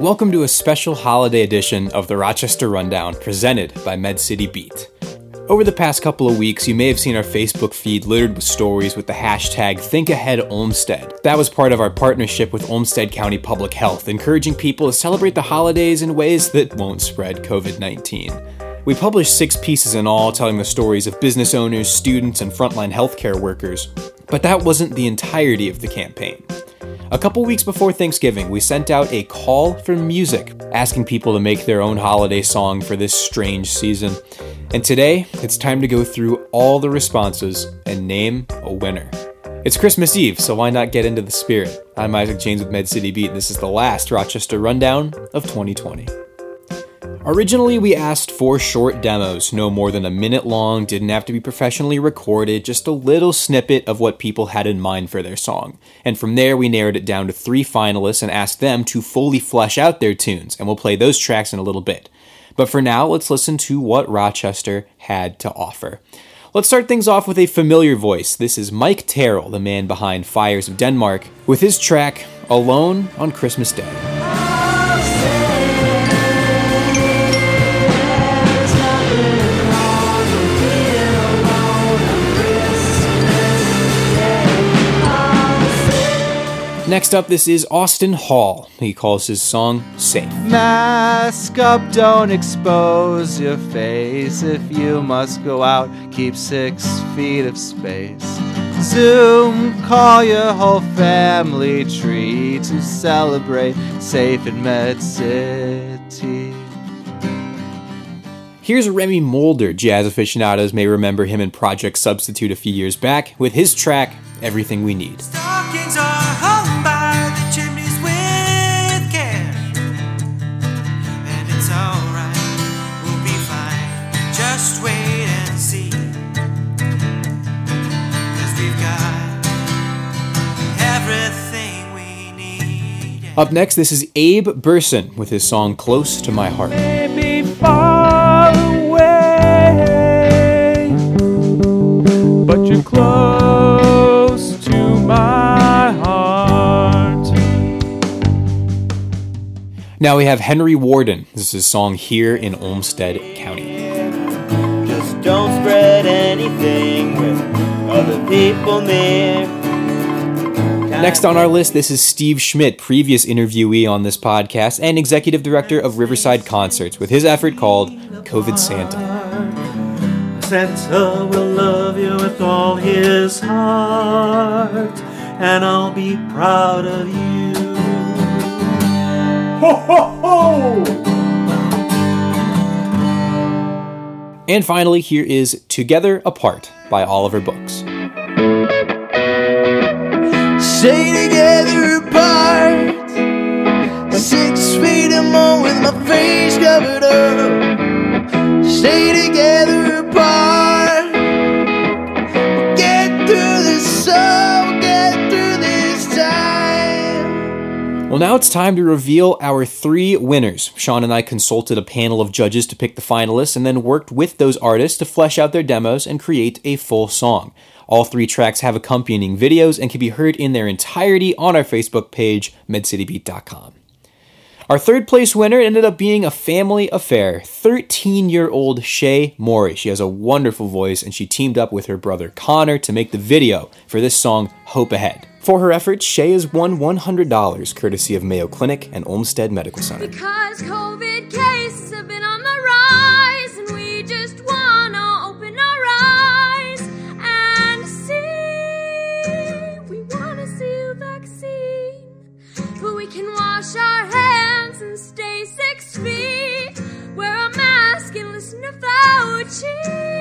Welcome to a special holiday edition of the Rochester Rundown presented by Med City Beat. Over the past couple of weeks, you may have seen our Facebook feed littered with stories with the hashtag ThinkAheadOlmsted. That was part of our partnership with Olmsted County Public Health, encouraging people to celebrate the holidays in ways that won't spread COVID 19. We published six pieces in all telling the stories of business owners, students, and frontline healthcare workers. But that wasn't the entirety of the campaign. A couple weeks before Thanksgiving, we sent out a call for music, asking people to make their own holiday song for this strange season. And today, it's time to go through all the responses and name a winner. It's Christmas Eve, so why not get into the spirit? I'm Isaac James with Med City Beat, and this is the last Rochester Rundown of 2020. Originally, we asked for short demos, no more than a minute long, didn't have to be professionally recorded, just a little snippet of what people had in mind for their song. And from there, we narrowed it down to three finalists and asked them to fully flesh out their tunes, and we'll play those tracks in a little bit. But for now, let's listen to what Rochester had to offer. Let's start things off with a familiar voice. This is Mike Terrell, the man behind Fires of Denmark, with his track Alone on Christmas Day. Next up, this is Austin Hall. He calls his song Safe. Mask up, don't expose your face. If you must go out, keep six feet of space. Zoom, call your whole family tree to celebrate safe in Med City. Here's Remy Mulder. Jazz aficionados may remember him in Project Substitute a few years back with his track, Everything We Need. Up next, this is Abe Burson with his song Close to My Heart. far away, but you're close to my heart. Now we have Henry Warden. This is his song Here in Olmsted County. Just don't spread anything with other people near. Next on our list, this is Steve Schmidt, previous interviewee on this podcast and executive director of Riverside Concerts, with his effort called COVID Santa. Santa will love you with all his heart, and I'll be proud of you. Ho, ho, ho! And finally, here is Together Apart by Oliver Books. Stay together apart. Six feet or more with my face covered up. Stay together apart. We'll get through this, so Well, now it's time to reveal our three winners. Sean and I consulted a panel of judges to pick the finalists and then worked with those artists to flesh out their demos and create a full song. All three tracks have accompanying videos and can be heard in their entirety on our Facebook page, medcitybeat.com. Our third place winner ended up being a family affair 13 year old Shay Mori. She has a wonderful voice and she teamed up with her brother Connor to make the video for this song, Hope Ahead. For her efforts, Shay has won $100 courtesy of Mayo Clinic and Olmsted Medical Center. Because COVID cases have been on the rise, and we just wanna open our eyes and see. We wanna see a vaccine, but we can wash our hands and stay six feet. Wear a mask and listen to Fauci.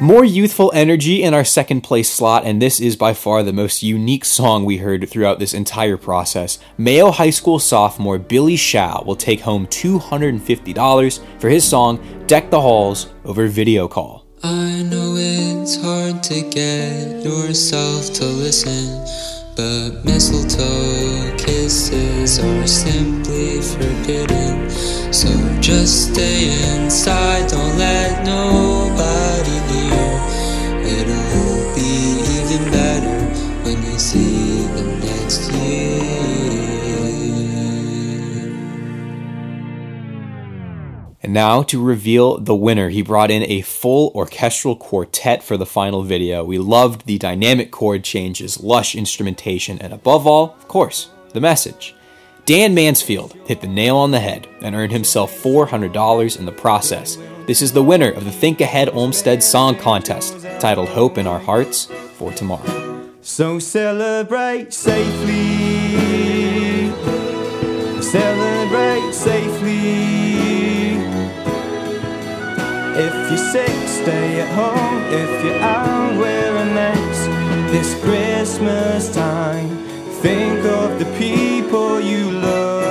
More youthful energy in our second place slot, and this is by far the most unique song we heard throughout this entire process. Mayo High School sophomore Billy Shaw will take home $250 for his song Deck the Halls over video call. I know it's hard to get yourself to listen, but mistletoe kisses are simply forbidden. So just stay inside, don't let nobody And now to reveal the winner, he brought in a full orchestral quartet for the final video. We loved the dynamic chord changes, lush instrumentation, and above all, of course, the message. Dan Mansfield hit the nail on the head and earned himself $400 in the process. This is the winner of the Think Ahead Olmsted Song Contest, titled Hope in Our Hearts for Tomorrow. So celebrate safely. Celebrate safely. If you're sick, stay at home. If you're out, wear a mask. This Christmas time, think of the people you love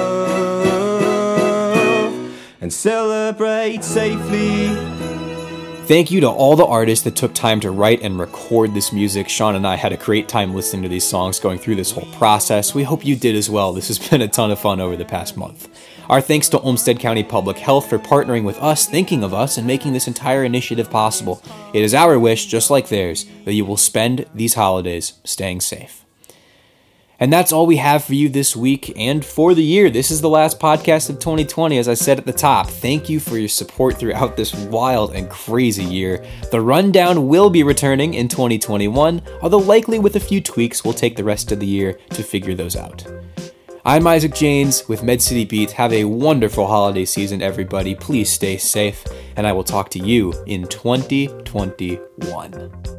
and celebrate safely. Thank you to all the artists that took time to write and record this music. Sean and I had a great time listening to these songs going through this whole process. We hope you did as well. This has been a ton of fun over the past month. Our thanks to Olmsted County Public Health for partnering with us, thinking of us, and making this entire initiative possible. It is our wish, just like theirs, that you will spend these holidays staying safe. And that's all we have for you this week and for the year. This is the last podcast of 2020, as I said at the top. Thank you for your support throughout this wild and crazy year. The rundown will be returning in 2021, although likely with a few tweaks, we'll take the rest of the year to figure those out. I'm Isaac Janes with Med City Beat. Have a wonderful holiday season, everybody. Please stay safe, and I will talk to you in 2021.